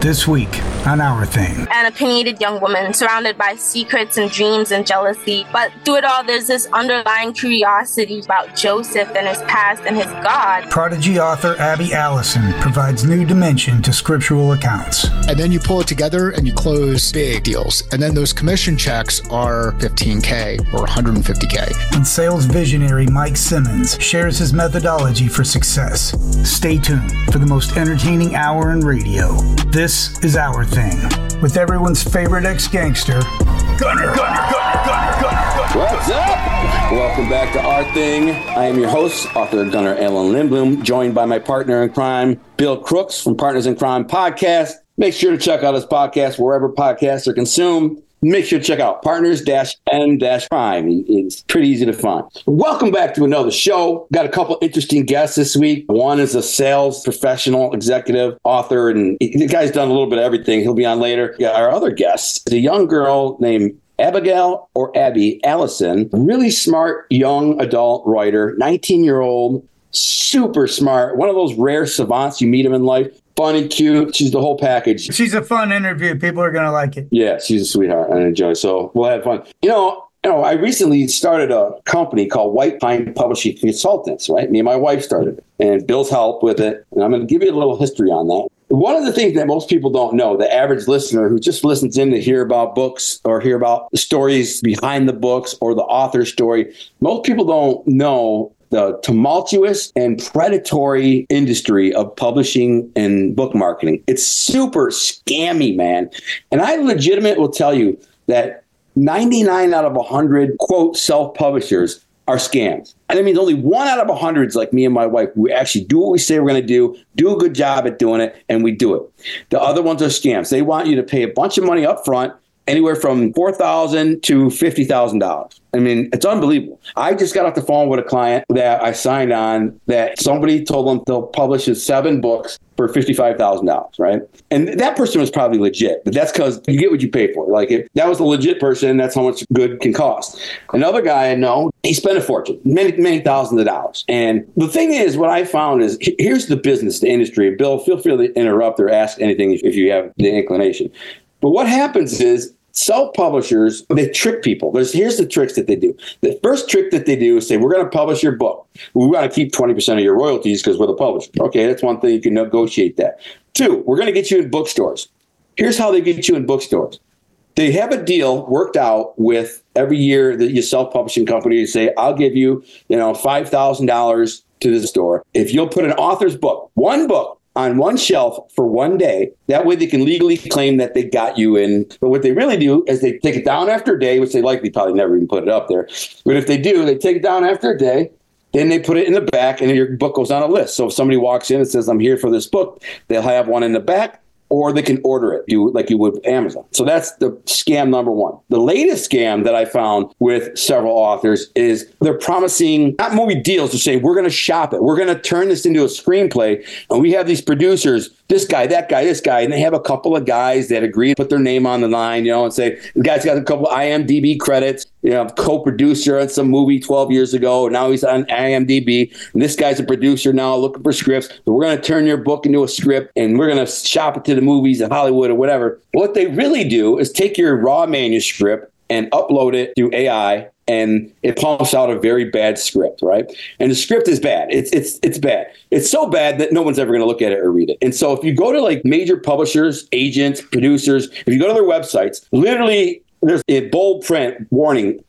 This week on Our Thing. An opinionated young woman surrounded by secrets and dreams and jealousy. But through it all, there's this underlying curiosity about Joseph and his past and his God. Prodigy author Abby Alison provides new dimension to scriptural accounts. And then you pull it together and you close big deals. And then those commission checks are 15K or 150K. And sales visionary Mike Simmons shares his methodology for success. Stay tuned for the most entertaining hour in radio. This is Our Thing with everyone's favorite ex gangster, Gunner. Gunner, Gunner, Gunner, Gunner, What's up? Welcome back to Our Thing. I am your host, author Gunner Alan Lindblom, joined by my partner in crime, Bill Crooks from Partners in Crime Podcast. Make sure to check out his podcast wherever podcasts are consumed make sure to check out partners-n-crime. it's pretty easy to find. Welcome back to another show. Got a couple interesting guests this week. One is a sales professional executive author and the guy's done a little bit of everything. He'll be on later. Yeah, our other guest is a young girl named Abigail or Abby Alison, really smart young adult writer, 19 year old, super smart, one of those rare savants you meet him in life funny, cute. She's the whole package. She's a fun interview. People are gonna like it. Yeah, she's a sweetheart. I enjoy. So we'll have fun. You know, you know, I recently started a company called White Pine Publishing Consultants, right? Me and my wife started it, and Bill's help with it. And I'm going to give you a little history on that. One of the things that most people don't know, the average listener who just listens in to hear about books or hear about the stories behind the books or the author story, most people don't know the tumultuous and predatory industry of publishing and book marketing. It's super scammy, man. And I legitimate will tell you that 99 out of 100 quote self publishers are scams. And I mean, only one out of 100 is like me and my wife. We actually do what we say we're going to do, do a good job at doing it, and we do it. The other ones are scams. They want you to pay a bunch of money up front anywhere from four thousand to fifty thousand dollars. I mean, it's unbelievable. I just got off the phone with a client that I signed on that somebody told them they'll publish his seven books for fifty-five thousand dollars, right? And that person was probably legit, but that's because you get what you pay for. Like if that was a legit person, that's how much good can cost. Another guy I know, he spent a fortune, many, many thousands of dollars. And the thing is, what I found is here's the business, the industry. Bill, feel free to interrupt or ask anything if you have the inclination. But what happens is self-publishers they trick people. There's here's the tricks that they do. The first trick that they do is say we're going to publish your book. We want to keep 20% of your royalties because we're the publisher. Okay that's one thing you can negotiate that. Two we're going to get you in bookstores. Here's how they get you in bookstores. They have a deal worked out with every year that your self-publishing company say i'll give you you know $5000 to the store. If you'll put an author's book one book on one shelf for one day. That way they can legally claim that they got you in. But what they really do is they take it down after a day, which they likely probably never even put it up there. But if they do, they take it down after a day. Then they put it in the back, and your book goes on a list. So if somebody walks in and says, "I'm here for this book," they'll have one in the back or they can order it do like you would Amazon. So that's the scam number one. The latest scam that I found with several authors is they're promising not movie deals, to say we're going to shop it, we're going to turn this into a screenplay, and we have these producers this guy, that guy, this guy, and they have a couple of guys that agree to put their name on the line, you know, and say the guy's got a couple IMDb credits, you know, co-producer on some movie 12 years ago. Now he's on IMDb, and this guy's a producer now looking for scripts. So we're going to turn your book into a script, and we're going to shop it to the movies in Hollywood or whatever. What they really do is take your raw manuscript and upload it through AI and it pumps out a very bad script, right? And the script is bad. It's it's it's bad. It's so bad that no one's ever going to look at it or read it. And so if you go to like major publishers, agents, producers, if you go to their websites, literally there's a bold print warning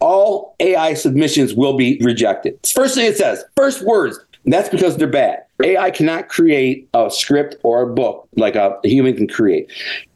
all AI submissions will be rejected. First thing it says, first words, that's because they're bad. AI cannot create a script or a book like a human can create.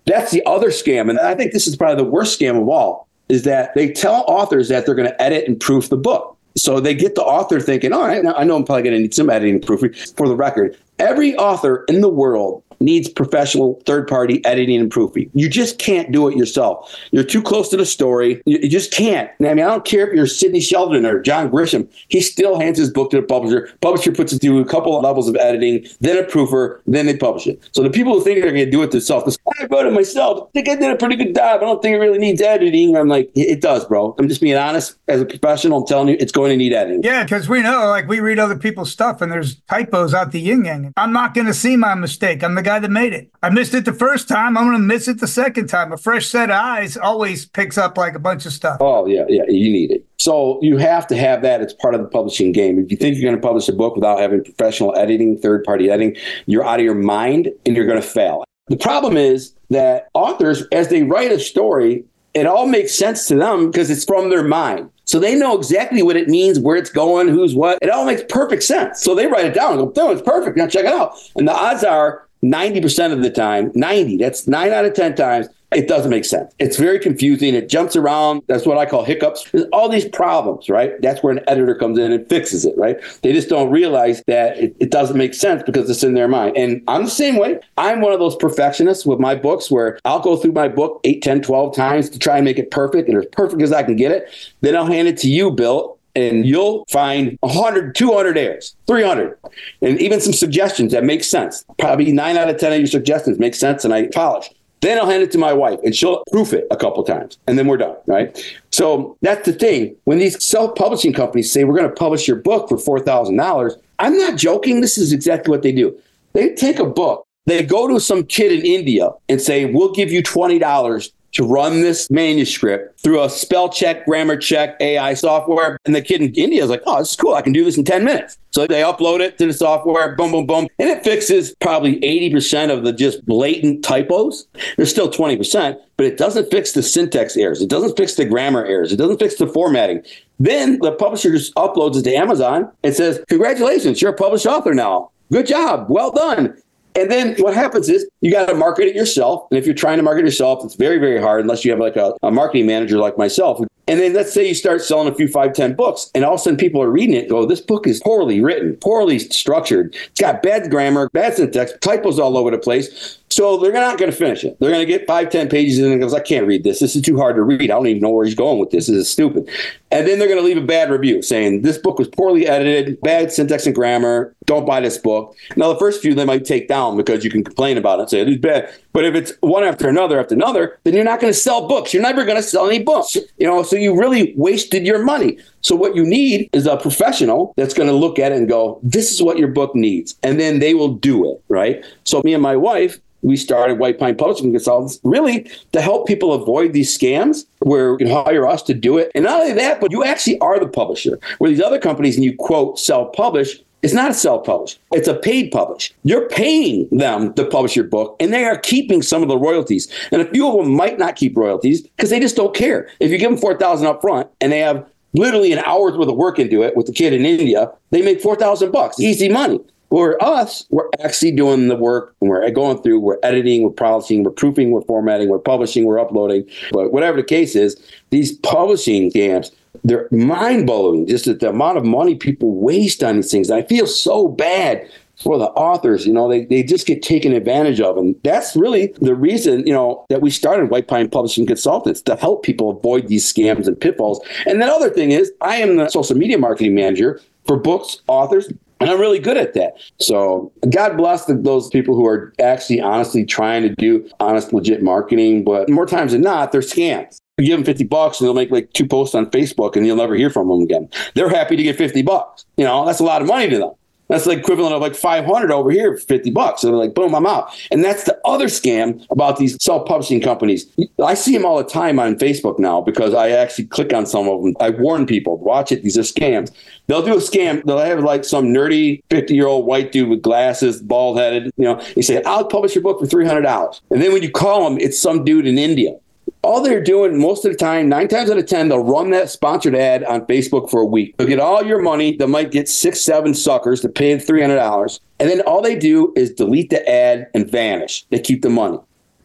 That's the other scam. And I think this is probably the worst scam of all is that they tell authors that they're going to edit and proof the book. So they get the author thinking, all right, now I know I'm probably going to need some editing and proofing for the record. Every author in the world needs professional third party editing and proofing. You just can't do it yourself. You're too close to the story. You, just can't. I mean, I don't care if you're Sidney Sheldon or John Grisham. He still hands his book to the publisher. Publisher puts it through a couple of levels of editing, then a proofer, then they publish it. So the people who think they're going to do it themselves, I wrote it myself. I think I did a pretty good job. I don't think it really needs editing. I'm like, it does, bro. I'm just being honest. As a professional, I'm telling you, it's going to need editing. Yeah, because we know, like, we read other people's stuff and there's typos out the yin yang. I'm not going to see my mistake. I'm the guy guy that made it. I missed it the first time. I'm going to miss it the second time. A fresh set of eyes always picks up like a bunch of stuff. Oh, yeah, yeah, you need it. So you have to have that It's part of the publishing game. If you think you're going to publish a book without having professional editing, third party editing, you're out of your mind and you're going to fail. The problem is that authors, as they write a story, it all makes sense to them because it's from their mind. So they know exactly what it means, where it's going, who's what. It all makes perfect sense. So they write it down and go, no, it's perfect. Now check it out. And the odds are 90% of the time, 90, that's nine out of 10 times, it doesn't make sense. It's very confusing. It jumps around. That's what I call hiccups. There's all these problems, right? That's where an editor comes in and fixes it, right? They just don't realize that it, it, doesn't make sense because it's in their mind. And I'm the same way. I'm one of those perfectionists with my books where I'll go through my book 8, 10, 12 times to try and make it perfect and as perfect as I can get it. Then I'll hand it to you, Bill, and you'll find 100, 200 errors, 300, and even some suggestions that make sense. Probably nine out of 10 of your suggestions make sense, and I polish. Then I'll hand it to my wife and she'll proof it a couple times and then we're done, right? So that's the thing. When these self publishing companies say we're going to publish your book for $4,000, I'm not joking. This is exactly what they do. They take a book, they go to some kid in India and say, We'll give you $20 to run this manuscript through a spell check, grammar check, AI software. And the kid in India is like, oh, this is cool. I can do this in 10 minutes. So they upload it to the software, boom, boom, boom. And it fixes probably 80% of the just blatant typos. There's still 20%, but it doesn't fix the syntax errors. It doesn't fix the grammar errors. It doesn't fix the formatting. Then the publisher just uploads it to Amazon and says, congratulations, you're a published author now. Good job. Well done. And then what happens is you got to market it yourself. And if you're trying to market yourself, it's very, very hard unless you have like a, a marketing manager like myself and then let's say you start selling a few five, ten books, and all of a sudden people are reading it go, this book is poorly written, poorly structured. It's got bad grammar, bad syntax, typos all over the place. So they're not going to finish it. They're going to get five, ten pages and goes, I can't read this. This is too hard to read. I don't even know where he's going with this. This is stupid. And then they're going to leave a bad review saying this book was poorly edited, bad syntax and grammar. Don't buy this book. Now the first few they might take down because you can complain about it and say it's bad. But if it's one after another after another, then you're not going to sell books. You're never going to sell any books. You know, so you really wasted your money. So what you need is a professional that's going to look at it and go, this is what your book needs. And then they will do it, right? So me and my wife, we started White Pine Publishing Consultants really to help people avoid these scams where you can hire us to do it. And not only that, but you actually are the publisher. Where these other companies and you quote self publish, it's not a self publish, it's a paid publish. You're paying them to publish your book, and they are keeping some of the royalties. And a few of them might not keep royalties because they just don't care. If you give them 4000 up front and they have literally an hour's worth of work into it with the kid in India, they make 4000 bucks, easy money. Where us, we're actually doing the work and we're going through, we're editing, we're polishing, we're proofing, we're formatting, we're publishing, we're uploading. But whatever the case is, these publishing scams, they're mind blowing. Just the amount of money people waste on these things. I feel so bad for the authors, you know, they, they just get taken advantage of. And that's really the reason, you know, that we started White Pine Publishing Consultants to help people avoid these scams and pitfalls. And the other thing is, I am the social media marketing manager for books, authors, and I'm really good at that. So God bless the, those people who are actually honestly trying to do honest, legit marketing. But more times than not, they're scams. You give them 50 bucks and they'll make like two posts on Facebook and you'll never hear from them again. They're happy to get 50 bucks. You know, that's a lot of money to them. That's the equivalent of like 500 over here, 50 bucks. So they're like, boom, I'm out. And that's the other scam about these self-publishing companies. I see them all the time on Facebook now because I actually click on some of them. I warn people, watch it. These are scams. They'll do a scam. They'll have like some nerdy 50 year old white dude with glasses, bald headed. You know, he say, I'll publish your book for $300. And then when you call him, it's some dude in India all they're doing most of the time, nine times out of 10, they'll run that sponsored ad on Facebook for a week. They'll get all your money. They might get six, seven suckers to pay $300. And then all they do is delete the ad and vanish. They keep the money.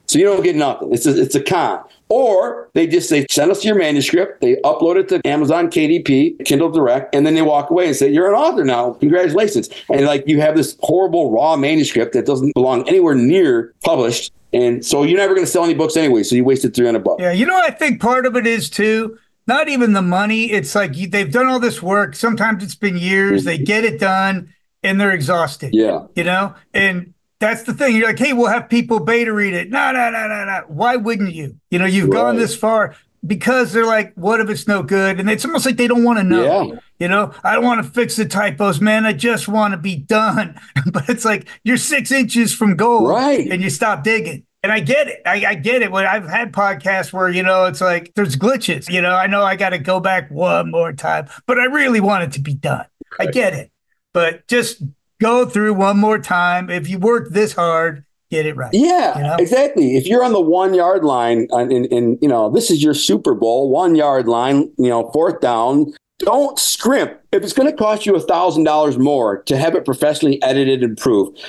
So you don't get nothing. It's a, it's a con. Or they just say, send us your manuscript. They upload it to Amazon KDP, Kindle Direct, and then they walk away and say, you're an author now. Congratulations. And like you have this horrible raw manuscript that doesn't belong anywhere near published. And so you're never going to sell any books anyway. So you wasted 300 bucks. Yeah. You know, I think part of it is too, not even the money. It's like they've done all this work. Sometimes it's been years. They mm-hmm. get it done and they're exhausted. Yeah. You know, and that's the thing. You're like, hey, we'll have people beta read it. No, no, no, no, no. Why wouldn't you? You know, you've right. gone this far because they're like, what if it's no good? And it's almost like they don't want to know. Yeah. You know, I don't want to fix the typos, man. I just want to be done. but it's like you're six inches from goal, Right. And you stop digging. And I get it. I, I get it. When I've had podcasts where, you know, it's like there's glitches. You know, I know I got to go back one more time, but I really want it to be done. I get it. But just go through one more time. If you work this hard, get it right. Yeah, You know? exactly. If you're on the one yard line and, and, and you know this is your Super Bowl one yard line, you know fourth down, don't scrimp. If it's going to cost you a thousand dollars more to have it professionally edited and improved,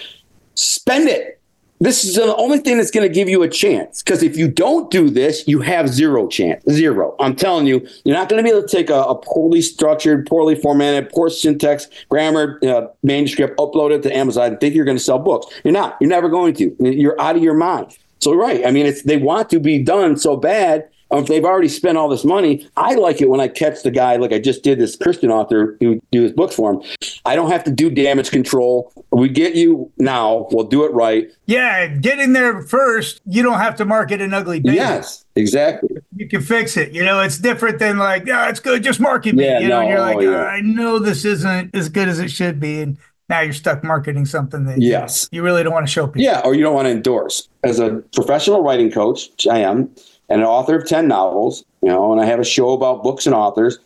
spend it. This is the only thing that's going to give you a chance. Because if you don't do this, you have zero chance. Zero. I'm telling you, you're not going to be able to take a, a poorly structured, poorly formatted, poor syntax, grammar uh, manuscript, upload it to Amazon, and think you're going to sell books. You're not. You're never going to. You're out of your mind. So right. I mean, it's they want to be done so bad. If they've already spent all this money, I like it when I catch the guy like I just did this Christian author who do his books for him. I don't have to do damage control. We get you now. We'll do it right. Yeah, get in there first. You don't have to market an ugly baby. Yes, exactly. You can fix it. You know, it's different than like, yeah, it's good, just market me. Yeah, you know, and you're no, like, yeah. "Uh, I know this isn't as good as it should be. And now you're stuck marketing something that you- Yes. you really don't want to show people. Yeah, or you don't want to endorse. As a professional writing coach, I am, and an author of 10 novels, you know, and I have a show about books and authors,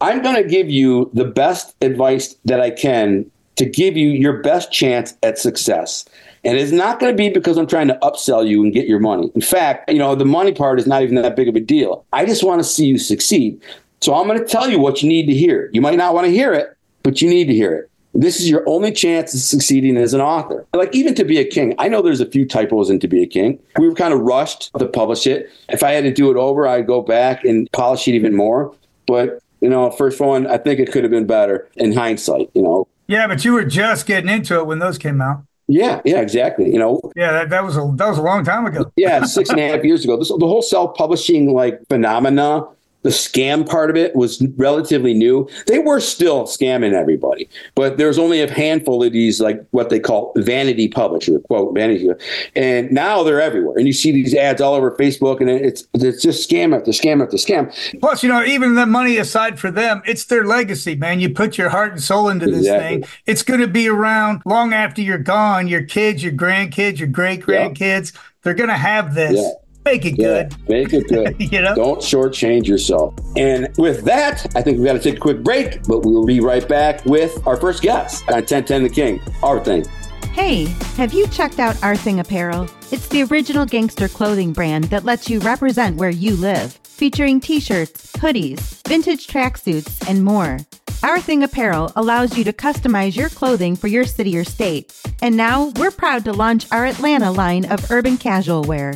I'm going to give you the best advice that I can to give you your best chance at success. And it's not going to be because I'm trying to upsell you and get your money. In fact, you know, the money part is not even that big of a deal. I just want to see you succeed. So I'm going to tell you what you need to hear. You might not want to hear it, but you need to hear it. This is your only chance of succeeding as an author. Like even to be a king, I know there's a few typos in to be a king. We were kind of rushed to publish it. If I had to do it over, I'd go back and polish it even more. But you know, first one, I think it could have been better in hindsight. You know, Yeah, but you were just getting into it when those came out. yeah, yeah, exactly. You know, Yeah, that, that was a that was a long time ago. yeah, six and a half years ago. This, the whole self-publishing like phenomena, the scam part of it was relatively new. They were still scamming everybody, but there's only a handful of these like what they call vanity publisher, quote vanity, and now they're everywhere. And you see these ads all over Facebook, and it's it's just scam after scam after scam. Plus, you know, even the money aside for them, it's their legacy, man. You put your heart and soul into this Exactly. thing. It's going to be around long after you're gone. Your kids, your grandkids, your great grandkids, they're going to have this. Yeah. Make it Yeah, good. make it good. You know? Don't shortchange yourself. And with that, I think we've got to take a quick break, but we'll be right back with our first guest on 1010 The King, our thing. Hey, have you checked out Our Thing Apparel? It's the original gangster clothing brand that lets you represent where you live, featuring t shirts, hoodies, vintage tracksuits, and more. Our Thing Apparel allows you to customize your clothing for your city or state. And now we're proud to launch our Atlanta line of urban casual wear.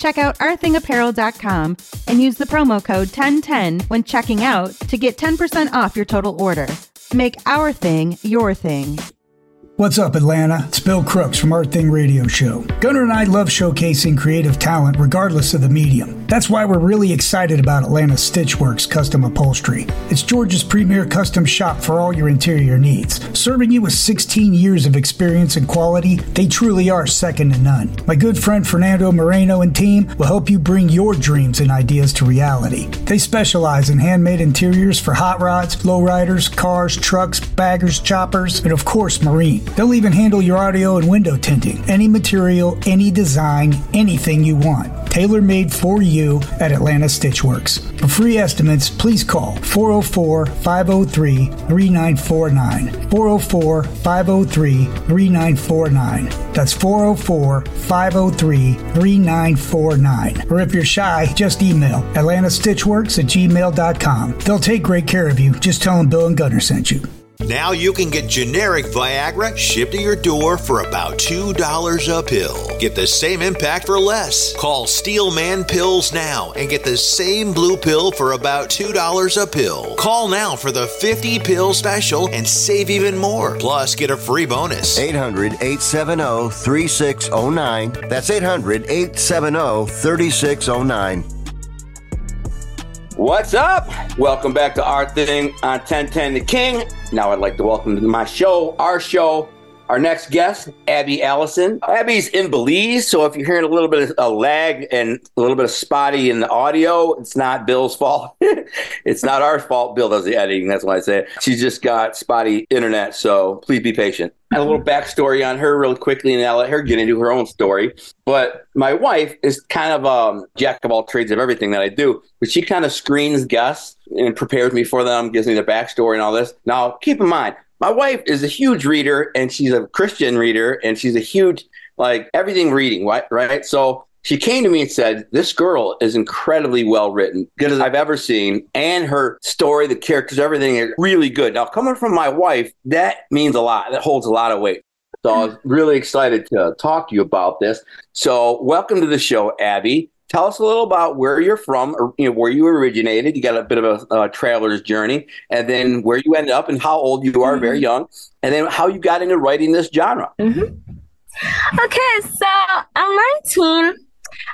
Check out ourthingapparel.com and use the promo code 1010 when checking out to get 10% off your total order. Make our thing your thing. What's up, Atlanta? It's Bill Crooks from Our Thing Radio Show. Gunner and I love showcasing creative talent regardless of the medium. That's why we're really excited about Atlanta Stitchworks Custom Upholstery. It's Georgia's premier custom shop for all your interior needs. Serving you with 16 years of experience and quality, they truly are second to none. My good friend Fernando Moreno and team will help you bring your dreams and ideas to reality. They specialize in handmade interiors for hot rods, lowriders, cars, trucks, baggers, choppers, and of course, marine. They'll even handle your audio and window tinting. Any material, any design, anything you want. Tailor made for you at Atlanta Stitchworks. For free estimates, please call 404 503 3949. 404 503 3949. That's 404 503 3949. Or if you're shy, just email AtlantaStitchworks at gmail.com. They'll take great care of you. Just tell them Bill and Gunner sent you. Now you can get generic Viagra shipped to your door for about $2 a pill. Get the same impact for less. Call Steelman Pills now and get the same blue pill for about $2 a pill. Call now for the 50 pill special and save even more. Plus, get a free bonus. 800 870 3609. That's 800 870 3609. What's up? Welcome back to Our Thing on 1010 The King. Now I'd like to welcome to my show, our show, Our next guest, Abby Alison. Abby's in Belize, so if you're hearing a little bit of a lag and a little bit of spotty in the audio, it's not Bill's fault. it's not our fault. Bill does the editing. That's why I say it. She's just got spotty internet, so please be patient. A little backstory on her, real quickly, and I'll let her get into her own story. But my wife is kind of a um, jack of all trades of everything that I do, but she kind of screens guests and prepares me for them, gives me the backstory and all this. Now, keep in mind, my wife is a huge reader and she's a Christian reader and she's a huge like everything reading, right? Right. So she came to me and said, This girl is incredibly well written, good as I've ever seen. And her story, the characters, everything is really good. Now, coming from my wife, that means a lot. That holds a lot of weight. So I was really excited to talk to you about this. So, welcome to the show, Abby tell us a little about where you're from, or you know where you originated. You got a bit of a, a traveler's journey, and then where you ended up, and how old you are, mm-hmm. very young, and then how you got into writing this genre. Mm-hmm. Okay, so I'm 19.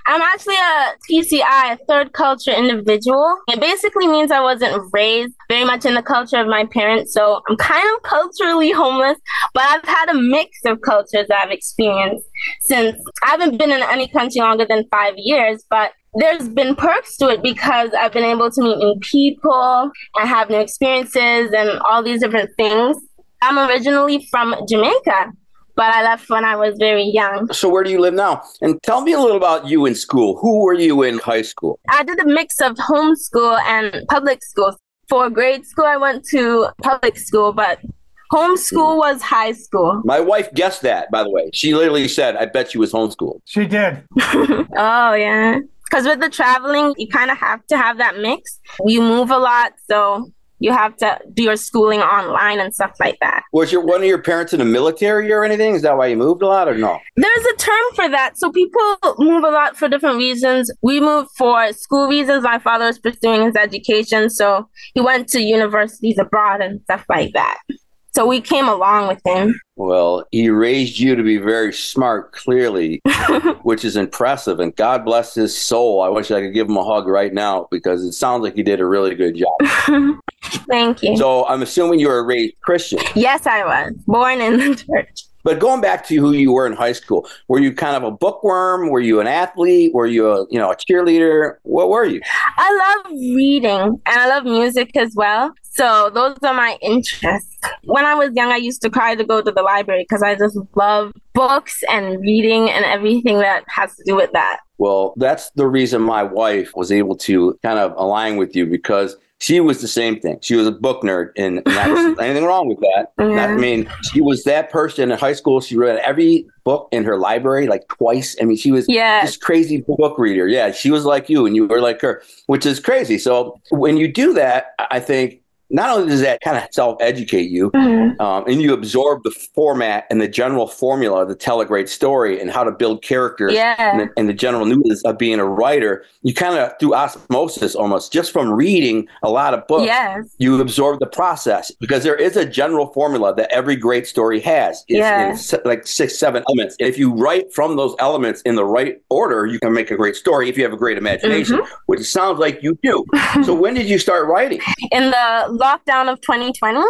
I'm actually a TCI, a third culture individual. It basically means I wasn't raised very much in the culture of my parents, so I'm kind of culturally homeless, but I've had a mix of cultures I've experienced since I haven't been in any country longer than five years, but there's been perks to it because I've been able to meet new people and have new experiences and all these different things. I'm originally from Jamaica but I left when I was very young. So where do you live now? And tell me a little about you in school. Who were you in high school? I did a mix of homeschool and public school. For grade school, I went to public school, but homeschool was high school. My wife guessed that, by the way. She literally said, I bet you was homeschool. She did. oh, yeah. Because with the traveling, you kind of have to have that mix. You move a lot, so you have to do your schooling online and stuff like that. Was your one of your parents in the military or anything? Is that why you moved a lot or no? There's a term for that. So people move a lot for different reasons. We moved for school reasons. My father was pursuing his education, so he went to universities abroad and stuff like that. So we came along with him. Well, he raised you to be very smart, clearly, which is impressive. And God bless his soul. I wish I could give him a hug right now because it sounds like he did a really good job. Thank you. So I'm assuming you were raised Christian. Yes, I was born in the church. But going back to who you were in high school, were you kind of a bookworm? Were you an athlete? Were you a you know a cheerleader? What were you? I love reading and I love music as well. So those are my interests. When I was young, I used to cry to go to the library because I just love books and reading and everything that has to do with that. Well, that's the reason my wife was able to kind of align with you because she was the same thing. She was a book nerd, and, and anything wrong with that. Yeah. I mean, she was that person in high school. She read every book in her library like twice. I mean, she was yeah. this crazy book reader. Yeah, she was like you, and you were like her, which is crazy. So when you do that, I think not only does that kind of self educate you, mm-hmm. um, and you absorb the format and the general formula to tell a great story and how to build characters yeah. and, the, and, the, general nuances of being a writer, you kind of through osmosis almost just from reading a lot of books, yes. you absorb the process because there is a general formula that every great story has. It's, yeah. it's like six, seven elements. If you write from those elements in the right order, you can make a great story if you have a great imagination, mm-hmm. which sounds like you do. so when did you start writing? In the lockdown of 2020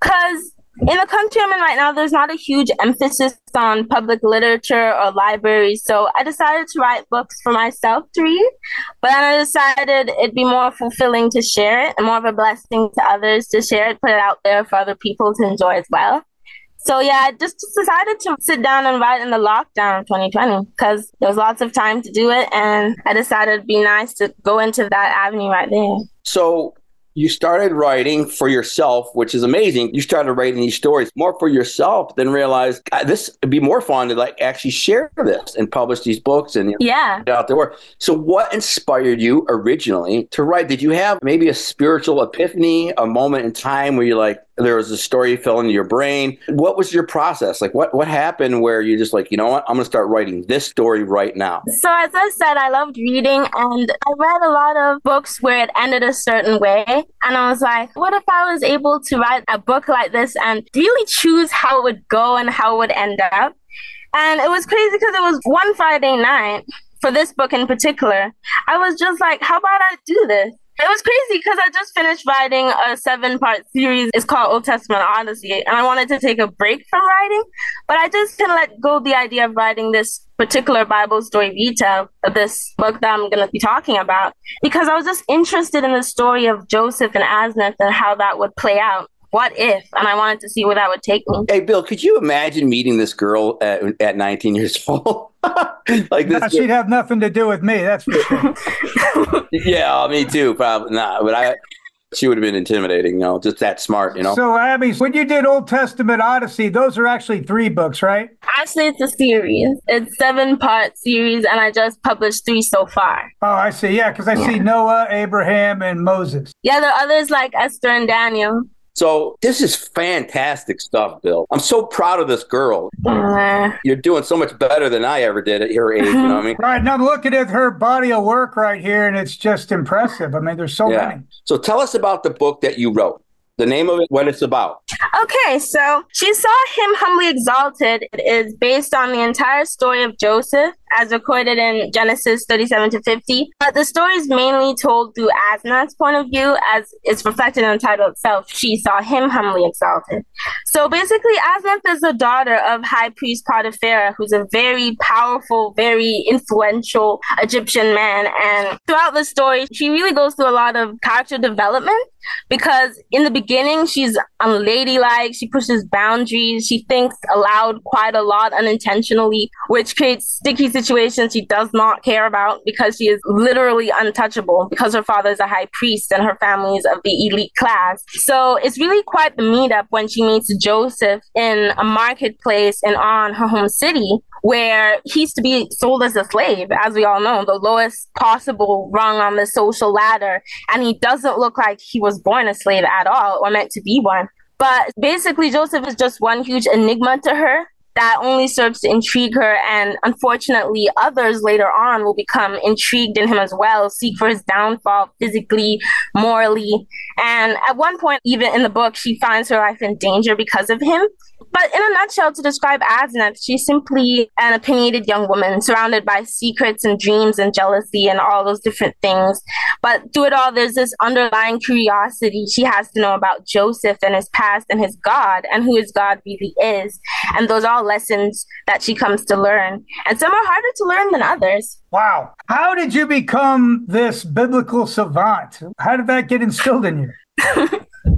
because in the country I'm in right now, there's not a huge emphasis on public literature or libraries. So I decided to write books for myself to read. But then I decided it'd be more fulfilling to share it and more of a blessing to others to share it, put it out there for other people to enjoy as well. So yeah, I just decided to sit down and write in the lockdown of 2020 because there was lots of time to do it. And I decided it'd be nice to go into that avenue right there. So you started writing for yourself, which is amazing. You started writing these stories more for yourself than realize this would be more fun to like actually share this and publish these books and yeah out there. So, what inspired you originally to write? Did you have maybe a spiritual epiphany, a moment in time where you're like, there was a story fell into your brain. What was your process? Like what what happened where you're just like, you know what, I'm gonna start writing this story right now. So as I said, I loved reading and I read a lot of books where it ended a certain way. And I was like, what if I was able to write a book like this and really choose how it would go and how it would end up? And it was crazy because it was one Friday night for this book in particular. I was just like, how about I do this? It was crazy because I just finished writing a seven part series. It's called Old Testament Odyssey. And I wanted to take a break from writing, but I just couldn't let go the idea of writing this particular Bible story vita, of this book that I'm going to be talking about, because I was just interested in the story of Joseph and Asenath and how that would play out what if? And I wanted to see where that would take me. Hey, Bill, could you imagine meeting this girl at, at 19 years old? like this, no, she'd have nothing to do with me. That's for sure. yeah, me too. Probably not. But I, she would have been intimidating, you know, just that smart, you know. So, Abby, when you did Old Testament Odyssey, those are actually three books, right? Actually, it's a series. It's seven part series, and I just published three so far. Oh, I see. Yeah, because I yeah. see Noah, Abraham, and Moses. Yeah, there are others like Esther and Daniel. So this is fantastic stuff, Bill. I'm so proud of this girl. You're doing so much better than I ever did at your age. You know what I mean? Right. Now I'm looking at her body of work right here, and it's just impressive. I mean, there's so yeah. many. So tell us about the book that you wrote the name of it, what it's about. Okay, so she saw him humbly exalted it is based on the entire story of Joseph as recorded in Genesis 37 to 50. But the story is mainly told through Asenath's point of view, as it's reflected in the title itself. She saw him humbly exalted. So basically, Asenath is the daughter of High Priest Potipharah, who's a very powerful, very influential Egyptian man. And throughout the story, she really goes through a lot of character development because in the beginning, she's unladylike, she pushes boundaries, she thinks aloud quite a lot unintentionally, which creates sticky situations she does not care about because she is literally untouchable because her father is a high priest and her family is of the elite class. So it's really quite the meetup when she meets Joseph in a marketplace in On, her home city, where he's to be sold as a slave, as we all know, the lowest possible rung on the social ladder. And he doesn't look like he was born a slave at all or meant to be one. But basically, Joseph is just one huge enigma to her that only serves to intrigue her. And unfortunately, others later on will become intrigued in him as well, seek for his downfall physically, morally. And at one point, even in the book, she finds her life in danger because of him. But in a nutshell, to describe Asenath, she's simply an opinionated young woman surrounded by secrets and dreams and jealousy and all those different things. But through it all, there's this underlying curiosity she has to know about Joseph and his past and his God and who his God really is. And those are all lessons that she comes to learn. And some are harder to learn than others. Wow. How did you become this biblical savant? How did that get instilled in you?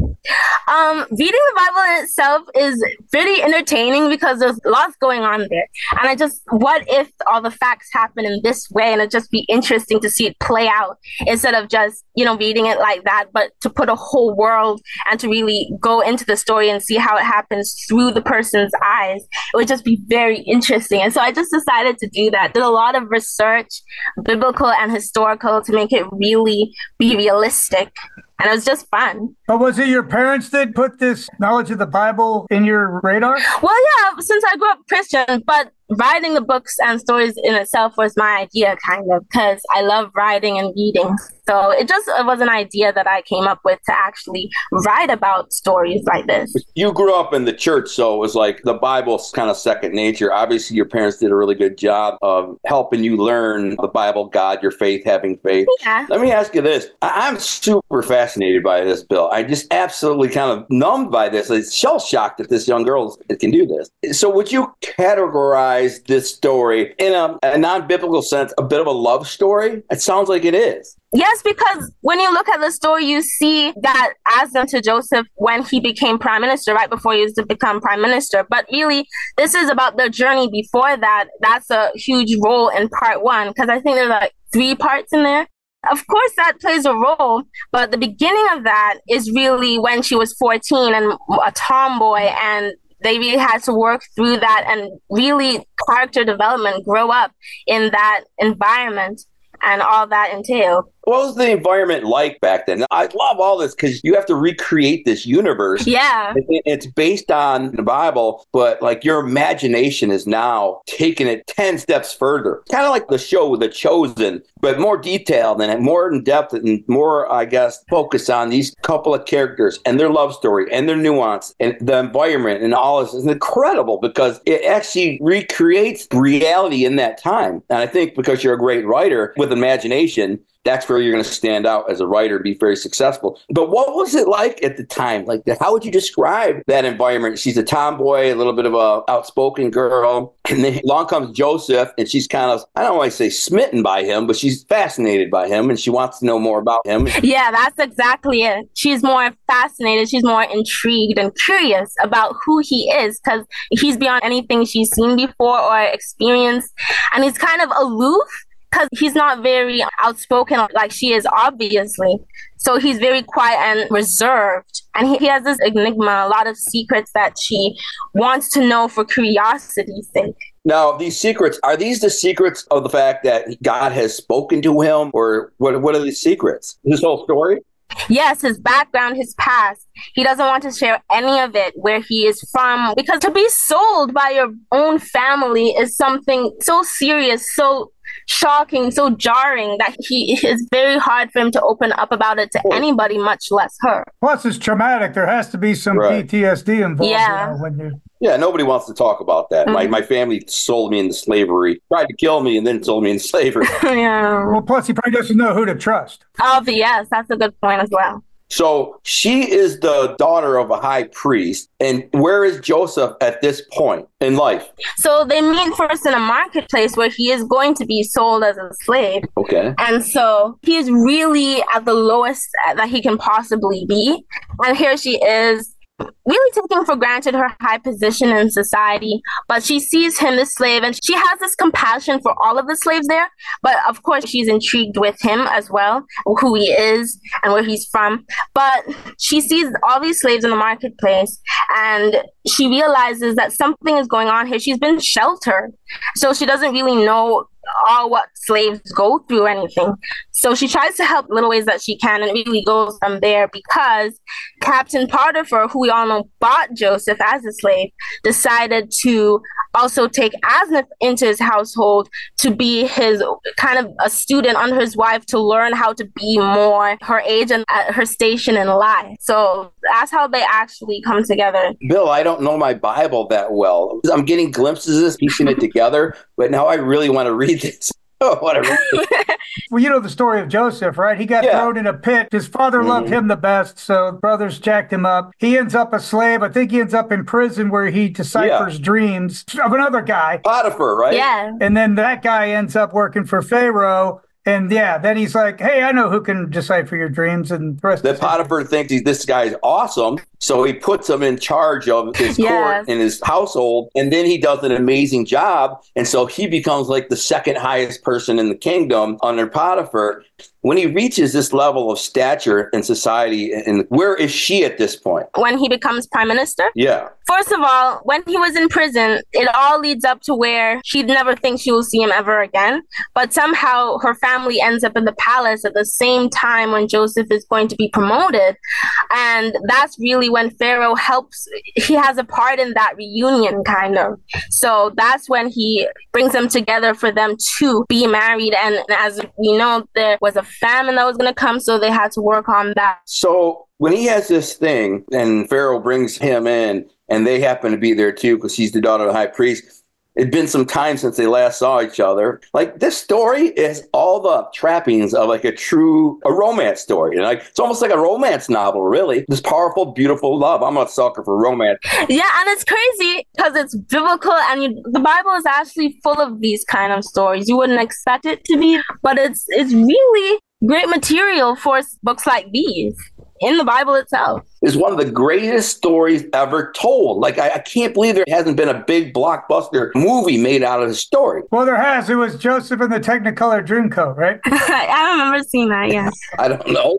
Um, reading the Bible in itself is pretty entertaining because there's lots going on there. And I just, what if all the facts happen in this way? And it'd just be interesting to see it play out instead of just, you know, reading it like that, but to put a whole world and to really go into the story and see how it happens through the person's eyes. It would just be very interesting. And so I just decided to do that. Did a lot of research, biblical and historical, to make it really be realistic and it was just fun. But was it your parents that put this knowledge of the Bible in your radar? Well, yeah, since I grew up Christian, but writing the books and stories in itself was my idea, kind of, because I love writing and reading. So it just it was an idea that I came up with to actually write about stories like this. You grew up in the church, so it was like the Bible's kind of second nature. Obviously, your parents did a really good job of helping you learn the Bible, God, your faith, having faith. Yeah. Let me ask you this. I'm super fascinated by this, Bill. I just absolutely kind of numbed by this. It's shell shocked that this young girl can do this. So would you categorize this story in a, a non biblical sense, a bit of a love story? It sounds like it is. Yes, because when you look at the story, you see that as them to Joseph when he became prime minister, right before he was to become prime minister. But really, this is about the journey before that. That's a huge role in part one, because I think there's like three parts in there. Of course, that plays a role, but the beginning of that is really when she was 14 and a tomboy, and they really had to work through that and really character development, grow up in that environment and all that entailed what was the environment like back then? I love all this because you have to recreate this universe. Yeah. It's based on the Bible, but like your imagination is now taking it 10 steps further. Kind of like the show The Chosen, but more detailed and more in depth and more, I guess, focus on these couple of characters and their love story and their nuance and the environment and all this is incredible because it actually recreates reality in that time. And I think because you're a great writer with imagination, that's where you're going to stand out as a writer, be very successful. But what was it like at the time? Like, how would you describe that environment? She's a tomboy, a little bit of a outspoken girl, and then along comes Joseph, and she's kind of I don't want to say smitten by him, but she's fascinated by him, and she wants to know more about him. Yeah, that's exactly it. She's more fascinated. She's more intrigued and curious about who he is because he's beyond anything she's seen before or experienced, and he's kind of aloof because he's not very outspoken like she is, obviously. So he's very quiet and reserved. And he, he has this enigma, a lot of secrets that she wants to know for curiosity's sake. Now, these secrets, are these the secrets of the fact that God has spoken to him, or what, what are these secrets? This whole story? Yes, his background, his past. He doesn't want to share any of it, where he is from, because to be sold by your own family is something so serious, so shocking, so jarring that he is very hard for him to open up about it to anybody, much less her. Plus, it's traumatic. There has to be some right. PTSD involved. Yeah. You know, when you yeah, nobody wants to talk about that. Mm-hmm. My my family sold me into slavery, tried to kill me, and then sold me into slavery. yeah. Well, plus he probably doesn't know who to trust. Oh, yes, that's a good point as well. So she is the daughter of a high priest. And where is Joseph at this point in life? So they meet first in a marketplace where he is going to be sold as a slave. Okay. And so he is really at the lowest that he can possibly be. And here she is really taking for granted her high position in society, but she sees him as slave and she has this compassion for all of the slaves there. But of course, she's intrigued with him as well, who he is and where he's from. But she sees all these slaves in the marketplace and she realizes that something is going on here. She's been sheltered, so she doesn't really know all what slaves go through anything. So she tries to help little ways that she can and it really goes from there because Captain Potiphar, who we all know bought Joseph as a slave, decided to also take Asenath into his household to be his kind of a student under his wife to learn how to be more her age and her station in life. So that's how they actually come together. Bill, I don't know my Bible that well. I'm getting glimpses of this, piecing it together, but now I really want to read this. Oh, whatever. well, you know the story of Joseph, right? He got yeah. thrown in a pit. His father mm-hmm. loved him the best, so brothers jacked him up. He ends up a slave. I think he ends up in prison where he deciphers yeah. dreams of another guy. Potiphar, right? Yeah. And then that guy ends up working for Pharaoh. And yeah, then he's like, "Hey, I know who can decipher your dreams." And the rest. That Potiphar thinks he's, this guy's awesome, so he puts him in charge of his yes. court and his household, and then he does an amazing job, and so he becomes like the second highest person in the kingdom under Potiphar. When he reaches this level of stature in society and where is she at this point? When he becomes prime minister? Yeah. First of all when he was in prison it all leads up to where she never thinks she will see him ever again. But somehow her family ends up in the palace at the same time when joseph is going to be promoted. And that's really when pharaoh helps he has a part in that reunion kind of so that's when he brings them together for them to be married and as we know there was a famine that was going to come, so they had to work on that. So when he has this thing, and Pharaoh brings him in, and they happen to be there too because he's the daughter of the high priest It'd been some time since they last saw each other. Like this story is all the trappings of like a true a romance story. And like it's almost like a romance novel, really. This powerful, beautiful love. I'm a sucker for romance. Yeah, and it's crazy because it's biblical and you, the Bible is actually full of these kind of stories. You wouldn't expect it to be, but it's it's really great material for books like these in the Bible itself. Is one of the greatest stories ever told. Like, I, I, can't believe there hasn't been a big blockbuster movie made out of the story. Well, there has. It was Joseph in the Technicolor Dreamcoat, right? I remember seeing that, yes. I don't know.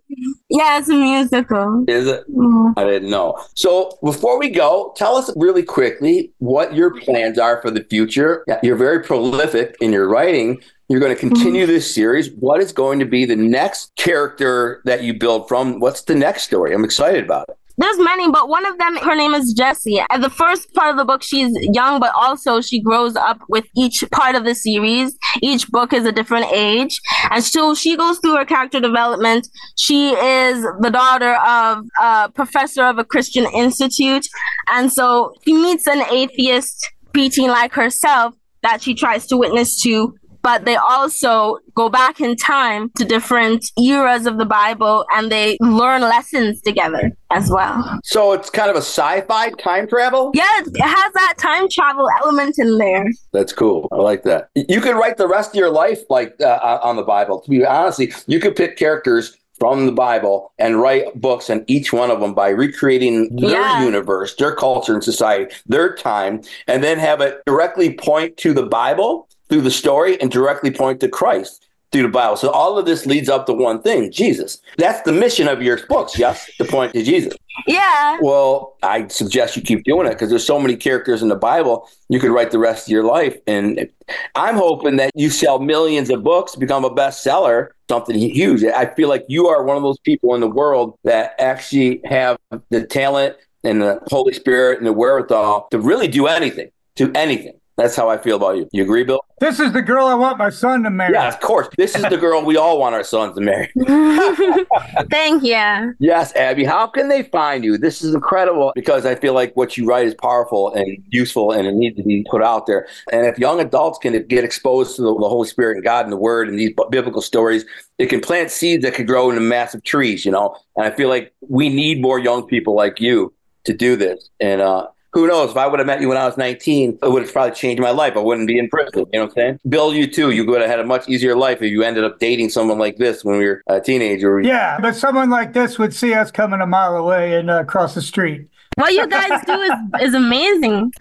Yeah, it's a musical. Is it? Mm-hmm. I didn't know. So, before we go, tell us really quickly what your plans are for the future. You're very prolific in your writing. You're going to continue mm-hmm. this series. What is going to be the next character that you build from? What's the next story? I'm excited about it. There's many, but one of them, her name is Jessie. At the first part of the book, she's young, but also she grows up with each part of the series. Each book is a different age. And so she goes through her character development. She is the daughter of a professor of a Christian institute. And so she meets an atheist preteen like herself that she tries to witness to but they also go back in time to different eras of the Bible and they learn lessons together as well. So it's kind of a sci-fi time travel. Yeah, it has that time travel element in there. That's cool. I like that. You could write the rest of your life like uh, on the Bible. To be honestly, you could pick characters from the Bible and write books on each one of them by recreating their Yeah. universe, their culture and society, their time, and then have it directly point to the Bible through the story and directly point to Christ through the Bible. So all of this leads up to one thing, Jesus. That's the mission of your books, yes, to point to Jesus. Yeah. Well, I suggest you keep doing it because there's so many characters in the Bible. You could write the rest of your life, and I'm hoping that you sell millions of books, become a bestseller, something huge. I feel like you are one of those people in the world that actually have the talent and the Holy Spirit and the wherewithal to really do anything, do anything. That's how I feel about you. You agree, Bill? This is the girl I want my son to marry. Yeah, of course. This is the girl we all want our sons to marry. Thank you. Yes, Abby. How can they find you? This is incredible because I feel like what you write is powerful and useful and it needs to be put out there. And if young adults can get exposed to the, the Holy Spirit and God and the Word and these b- biblical stories, it can plant seeds that could grow into massive trees, you know? And I feel like we need more young people like you to do this. And, uh, who knows? If I would have met you when I was 19, it would have probably changed my life. I wouldn't be in prison. You know what I'm saying? Bill, you too. You would have had a much easier life if you ended up dating someone like this when we were a teenager. Yeah, but someone like this would see us coming a mile away and uh, cross the street. What you guys do is, is amazing.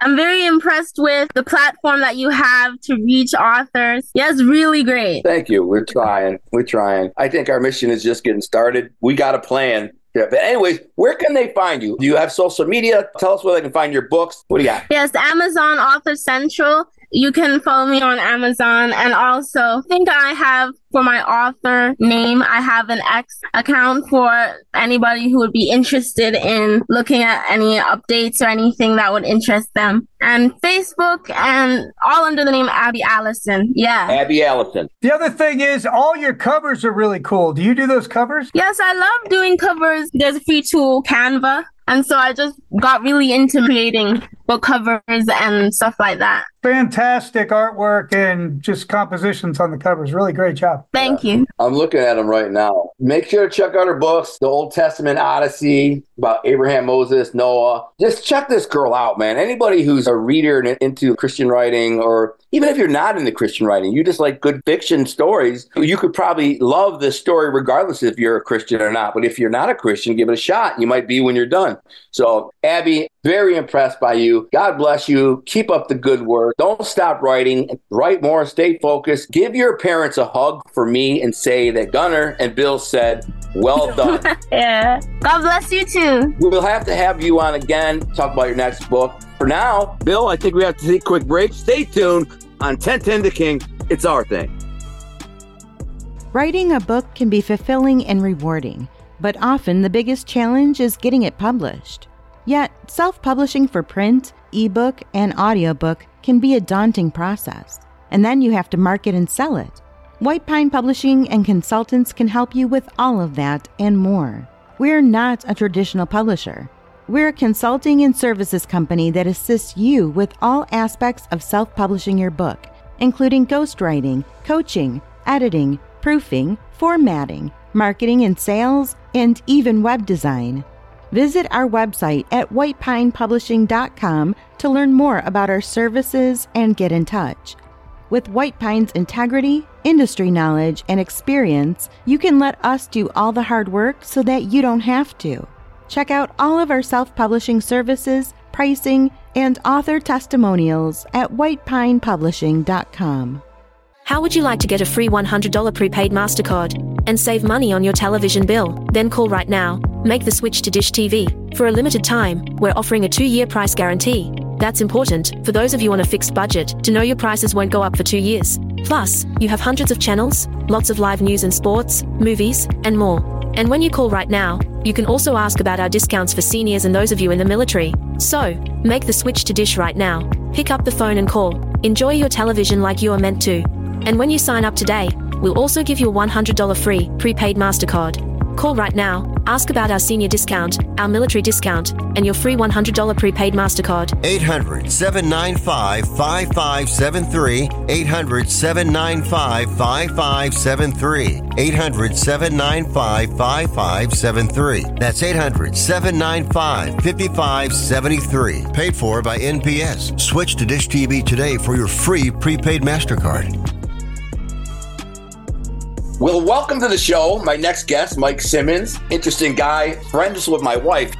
I'm very impressed with the platform that you have to reach authors. Yeah, it's really great. Thank you. We're trying. We're trying. I think our mission is just getting started. We got a plan. Yeah, but anyways, where can they find you? Do you have social media? Tell us where they can find your books. What do you got? Yes, Amazon Author Central. You can follow me on Amazon. And also, I think I have for my author name, I have an X account for anybody who would be interested in looking at any updates or anything that would interest them. And Facebook and all under the name Abby Alison. Yeah. Abby Alison. The other thing is, all your covers are really cool. Do you do those covers? Yes, I love doing covers. There's a free tool, Canva. And so I just got really into creating book covers and stuff like that. Fantastic artwork and just compositions on the covers. Really great job. Thank you. I'm looking at them right now. Make sure to check out her books, the Old Testament Odyssey about Abraham, Moses, Noah. Just check this girl out, man. Anybody who's a reader and into Christian writing, or even if you're not into Christian writing, you just like good fiction stories, you could probably love this story regardless if you're a Christian or not. But if you're not a Christian, give it a shot. You might be when you're done. So, Abby, very impressed by you. God bless you. Keep up the good work. Don't stop writing. Write more. Stay focused. Give your parents a hug for me and say that Gunner and Bill said, well done. Yeah. God bless you too. we'll have to have you on again, talk about your next book. For now, Bill, I think we have to take a quick break. Stay tuned on 1010 The King. It's our thing. Writing a book can be fulfilling and rewarding, but often the biggest challenge is getting it published. Yet, self publishing for print, ebook, and audiobook can be a daunting process, and then you have to market and sell it. White Pine Publishing and Consultants can help you with all of that and more. We're not a traditional publisher. We're a consulting and services company that assists you with all aspects of self publishing your book, including ghostwriting, coaching, editing, proofing, formatting, marketing and sales, and even web design. Visit our website at whitepinepublishing.com to learn more about our services and get in touch. With White Pine's integrity, industry knowledge, and experience, you can let us do all the hard work so that you don't have to. Check out all of our self publishing services, pricing, and author testimonials at whitepinepublishing.com. How would you like to get a free $100 prepaid MasterCard and save money on your television bill? Then call right now. Make the switch to Dish TV. For a limited time, we're offering a two year price guarantee. That's important for those of you on a fixed budget to know your prices won't go up for two years. Plus, you have hundreds of channels, lots of live news and sports, movies, and more. And when you call right now, you can also ask about our discounts for seniors and those of you in the military. So, make the switch to Dish right now. Pick up the phone and call. Enjoy your television like you are meant to. And when you sign up today, we'll also give you a $100 free prepaid MasterCard. Call right now, ask about our senior discount, our military discount, and your free $100 prepaid MasterCard. 800 795 5573. 800 795 5573. 800 795 5573. That's 800 795 5573. Paid for by NPS. Switch to Dish TV today for your free prepaid MasterCard. Well, welcome to the show. My next guest, Mike Simmons, interesting guy, friends with my wife.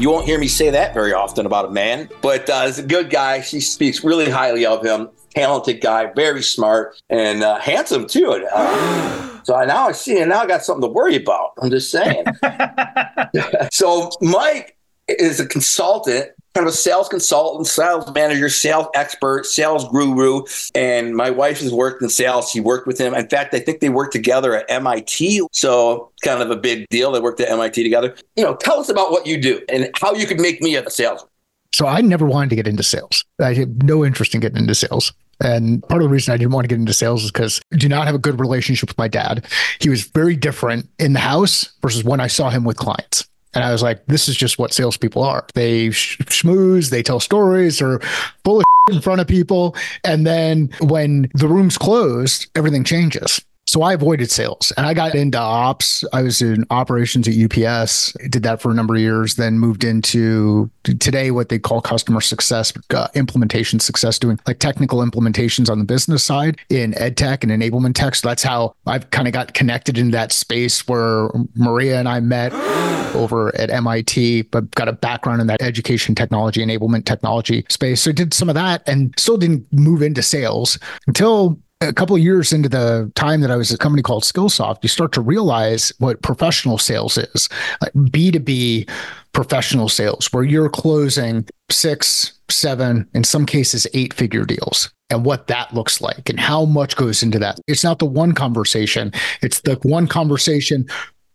You won't hear me say that very often about a man, but uh, he's a good guy. She speaks really highly of him. Talented guy, very smart and uh, handsome too. Uh, so now I see, and now I got something to worry about. I'm just saying. so Mike is a consultant kind of a sales consultant, sales manager, sales expert, sales guru. And my wife has worked in sales. She worked with him. In fact, I think they worked together at MIT. So kind of a big deal. They worked at MIT together. You know, tell us about what you do and how you could make me a salesman. So I never wanted to get into sales. I had no interest in getting into sales. And part of the reason I didn't want to get into sales is because I do not have a good relationship with my dad. He was very different in the house versus when I saw him with clients. And I was like, this is just what salespeople are. They sh- schmooze, they tell stories, or of in front of people. And then when the room's closed, everything changes. So I avoided sales and I got into ops. I was in operations at UPS, did that for a number of years, then moved into today what they call customer success, uh, implementation success, doing like technical implementations on the business side in ed tech and enablement tech. So that's how I've kind of got connected in that space where Maria and I met over at MIT, but got a background in that education technology, enablement technology space. So I did some of that and still didn't move into sales until a couple of years into the time that I was at a company called Skillsoft, you start to realize what professional sales is like B2B professional sales, where you're closing six, seven, in some cases, eight figure deals and what that looks like and how much goes into that. It's not the one conversation, it's the one conversation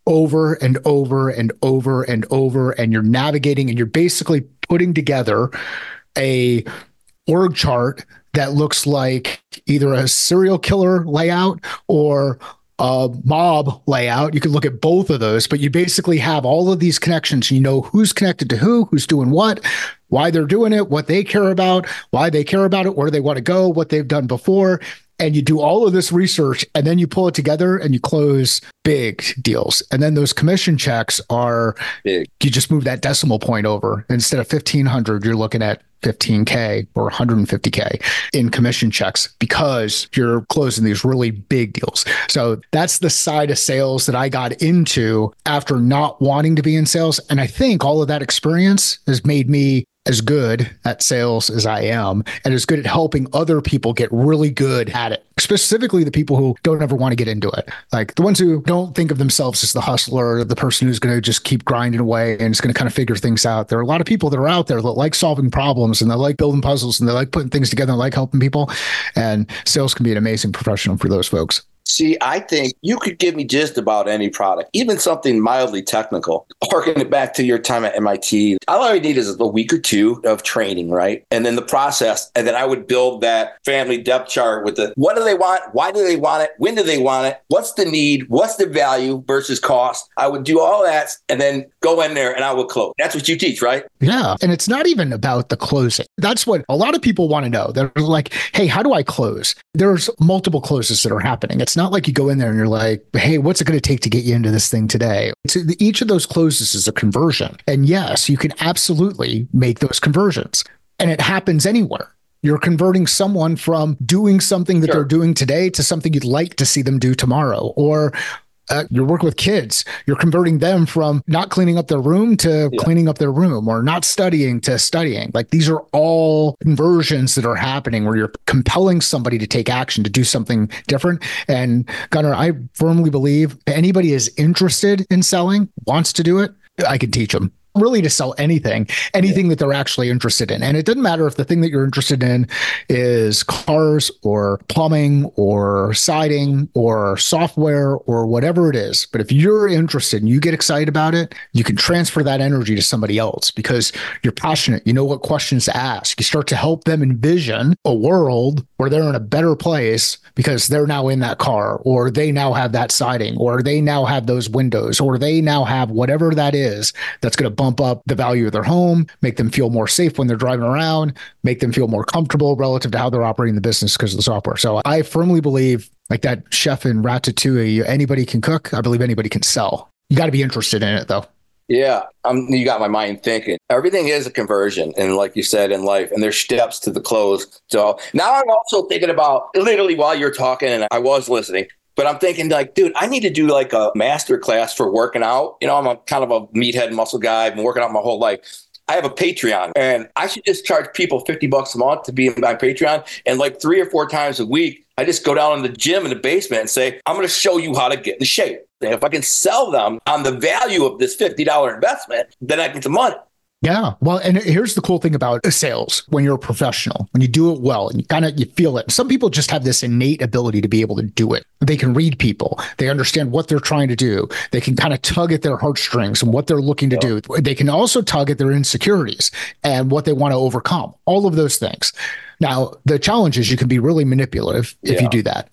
over and over and over and over. And you're navigating and you're basically putting together a org chart that looks like either a serial killer layout or a mob layout. You could look at both of those, but you basically have all of these connections. You know who's connected to who, who's doing what, why they're doing it, what they care about, why they care about it, where they want to go, what they've done before. And you do all of this research and then you pull it together and you close big deals. And then those commission checks are Big. you just move that decimal point over. Instead of 1500, you're looking at 15K or 150K in commission checks because you're closing these really big deals. So that's the side of sales that I got into after not wanting to be in sales. And I think all of that experience has made me as good at sales as I am and as good at helping other people get really good at it, specifically the people who don't ever want to get into it. Like the ones who don't think of themselves as the hustler, the person who's going to just keep grinding away and is going to kind of figure things out. There are a lot of people that are out there that like solving problems and they like building puzzles and they like putting things together and like helping people. And sales can be an amazing profession for those folks. See, I think you could give me just about any product, even something mildly technical. Harking it back to your time at MIT, all I need is a week or two of training, right? And then the process. And then I would build that family depth chart with the what do they want? Why do they want it? When do they want it? What's the need? What's the value versus cost? I would do all that and then go in there and I would close. That's what you teach, right? Yeah. And it's not even about the closing. That's what a lot of people want to know. They're like, hey, how do I close? There's multiple closes that are happening. It's not like you go in there and you're like, hey, what's it going to take to get you into this thing today? It's, each of those closes is a conversion. And yes, you can absolutely make those conversions. And it happens anywhere. You're converting someone from doing something that Sure. they're doing today to something you'd like to see them do tomorrow. Or uh, you're working with kids. You're converting them from not cleaning up their room to Yeah. cleaning up their room or not studying to studying. Like these are all conversions that are happening where you're compelling somebody to take action to do something different. And Gunner, I firmly believe anybody is interested in selling, wants to do it, I can teach them. Really to sell anything, anything that they're actually interested in. And it doesn't matter if the thing that you're interested in is cars or plumbing or siding or software or whatever it is. But if you're interested and you get excited about it, you can transfer that energy to somebody else because you're passionate. You know what questions to ask. You start to help them envision a world where they're in a better place because they're now in that car or they now have that siding or they now have those windows or they now have whatever that is that's going to bump up the value of their home, make them feel more safe when they're driving around, make them feel more comfortable relative to how they're operating the business because of the software. So I firmly believe like that chef in Ratatouille, anybody can cook. I believe anybody can sell. You got to be interested in it though. Yeah, um, you got my mind thinking. Everything is a conversion, and like you said in life, and there's steps to the close. So now I'm also thinking about literally while you're talking, and I was listening, but I'm thinking like, dude, I need to do like a master class for working out. You know, I'm a kind of a meathead muscle guy. I've been working out my whole life. I have a Patreon and I should just charge people 50 bucks a month to be in my Patreon. And like three or four times a week, I just go down in the gym in the basement and say, I'm going to show you how to get in shape. And if I can sell them on the value of this $50 investment, then I get the money. Yeah. Well, and here's the cool thing about sales when you're a professional, when you do it well and you kind of you feel it. Some people just have this innate ability to be able to do it. They can read people. They understand what they're trying to do. They can kind of tug at their heartstrings and what they're looking to yeah. do. They can also tug at their insecurities and what they want to overcome. All of those things. Now, the challenge is you can be really manipulative if yeah. you do that.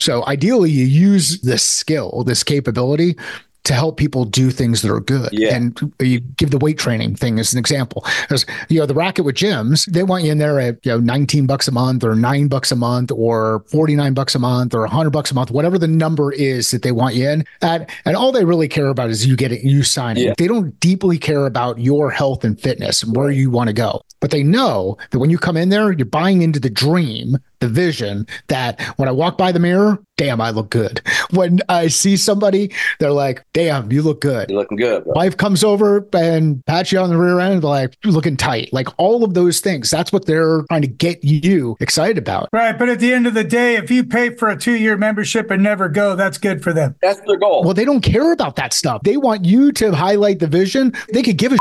So ideally, you use this skill, this capability to help people do things that are good. Yeah. And you give the weight training thing as an example. Because you know, the racket with gyms, they want you in there at you know 19 bucks a month or nine bucks a month or 49 bucks a month or 100 bucks a month, whatever the number is that they want you in at. And all they really care about is you getting you signing. Yeah. They don't deeply care about your health and fitness and where you want to go. But they know that when you come in there, you're buying into the dream the vision that when I walk by the mirror, damn, I look good. When I see somebody, they're like, damn, you look good. You're looking good. Bro. Wife comes over and pats you on the rear end, like, You're looking tight. Like all of those things. That's what they're trying to get you excited about. Right. But at the end of the day, if you pay for a two year membership and never go, that's good for them. That's their goal. Well, they don't care about that stuff. They want you to highlight the vision. They could give a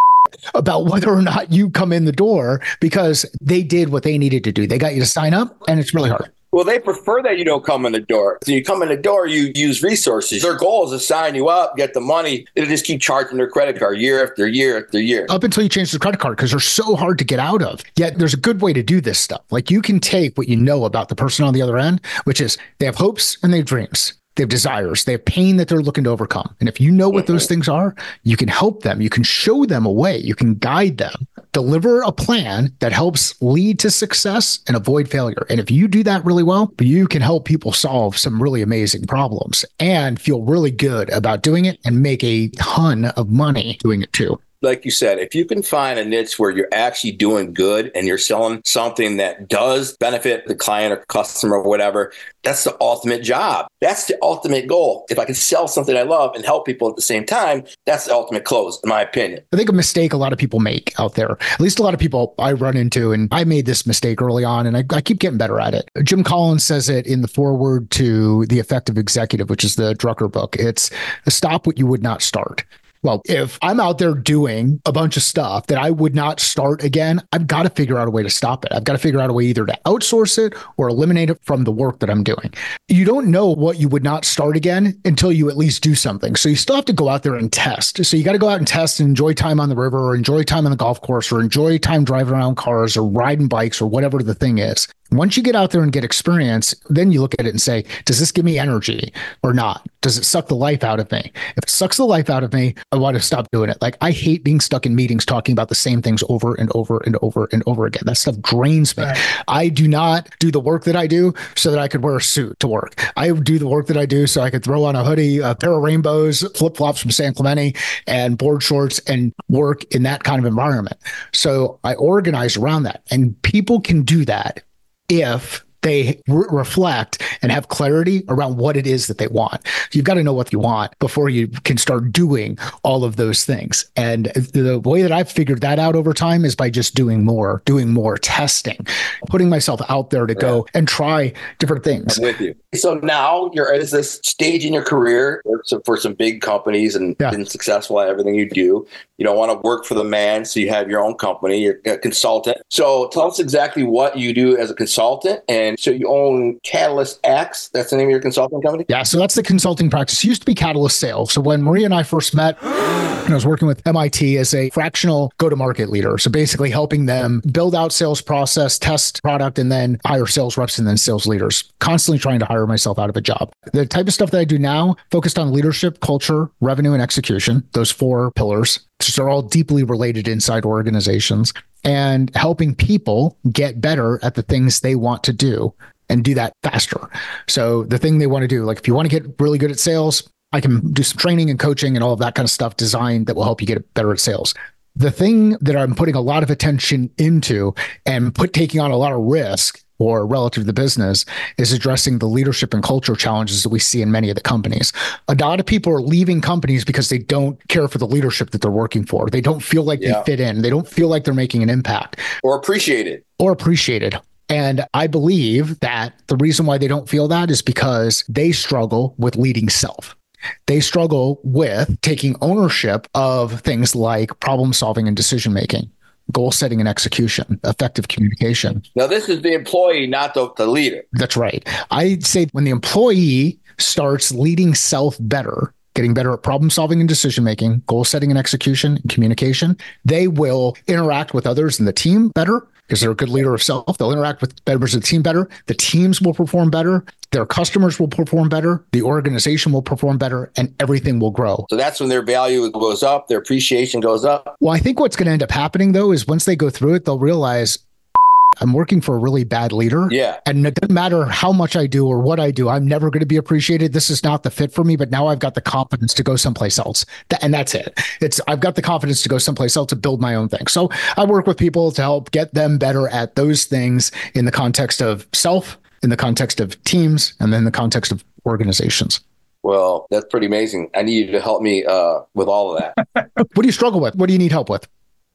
about whether or not you come in the door because they did what they needed to do. They got you to sign up, and it's really hard. Well, they prefer that you don't come in the door. So you come in the door, you use resources. Their goal is to sign you up, get the money. They just keep charging their credit card year after year after year. Up until you change the credit card because they're so hard to get out of. Yet there's a good way to do this stuff. Like you can take what you know about the person on the other end, which is they have hopes and they have dreams. They have desires. They have pain that they're looking to overcome. And if you know what those mm-hmm. things are, you can help them. You can show them a way. You can guide them. Deliver a plan that helps lead to success and avoid failure. And if you do that really well, you can help people solve some really amazing problems and feel really good about doing it and make a ton of money doing it too like you said, if you can find a niche where you're actually doing good and you're selling something that does benefit the client or customer or whatever, that's the ultimate job. That's the ultimate goal. If I can sell something I love and help people at the same time, that's the ultimate close, in my opinion. I think a mistake a lot of people make out there, at least a lot of people I run into, and I made this mistake early on and I, I keep getting better at it. Jim Collins says it in the foreword to The Effective Executive, which is the Drucker book. It's stop what you would not start. Well, if I'm out there doing a bunch of stuff that I would not start again, I've got to figure out a way to stop it. I've got to figure out a way either to outsource it or eliminate it from the work that I'm doing. You don't know what you would not start again until you at least do something. So you still have to go out there and test. So you got to go out and test and enjoy time on the river or enjoy time on the golf course or enjoy time driving around cars or riding bikes or whatever the thing is. Once you get out there and get experience, then you look at it and say, does this give me energy or not? Does it suck the life out of me? If it sucks the life out of me, I want to stop doing it. Like I hate being stuck in meetings talking about the same things over and over and over and over again. That stuff drains me. Right. I do not do the work that I do so that I could wear a suit to work. I do the work that I do so I could throw on a hoodie, a pair of rainbows, flip flops from San Clemente, and board shorts and work in that kind of environment. So I organize around that. And people can do that if they re- reflect and have clarity around what it is that they want. You've got to know what you want before you can start doing all of those things. And the way that I've figured that out over time is by just doing more, doing more testing, putting myself out there to yeah. go and try different things. I'm with you. So now you're at this stage in your career for some big companies and yeah. been successful at everything you do. You don't want to work for the man, so you have your own company. You're a consultant. So tell us exactly what you do as a consultant. And so you own Catalyst X. That's the name of your consulting company. Yeah. So that's the consulting practice. It used to be Catalyst Sales. So when Maria and I first met, I was working with MIT as a fractional go-to-market leader. So basically helping them build out sales process, test product, and then hire sales reps and then sales leaders. Constantly trying to hire myself out of a job. The type of stuff that I do now focused on leadership, culture, revenue, and execution. Those four pillars are all deeply related inside organizations, and helping people get better at the things they want to do and do that faster. So the thing they want to do, like if you want to get really good at sales, I can do some training and coaching and all of that kind of stuff designed that will help you get better at sales. The thing that I'm putting a lot of attention into and put taking on a lot of risk or relative to the business is addressing the leadership and culture challenges that we see in many of the companies. A lot of people are leaving companies because they don't care for the leadership that they're working for. They don't feel like yeah. they fit in. They don't feel like they're making an impact or appreciated. Or appreciated. And I believe that the reason why they don't feel that is because they struggle with leading self. They struggle with taking ownership of things like problem solving and decision making goal setting and execution, effective communication. Now, this is the employee, not the, the leader. That's right. I'd say when the employee starts leading self better, getting better at problem solving and decision making, goal setting and execution, and communication, they will interact with others in the team better because they're a good leader of self. They'll interact with members of the team better. The teams will perform better. Their customers will perform better. The organization will perform better and everything will grow. So that's when their value goes up, their appreciation goes up. Well, I think what's going to end up happening though is once they go through it, they'll realize, I'm working for a really bad leader. Yeah. And it doesn't matter how much I do or what I do, I'm never going to be appreciated. This is not the fit for me, but now I've got the confidence to go someplace else. And that's it. It's I've got the confidence to go someplace else to build my own thing. So I work with people to help get them better at those things in the context of self, in the context of teams, and then the context of organizations. Well, that's pretty amazing. I need you to help me uh, with all of that. what do you struggle with? What do you need help with?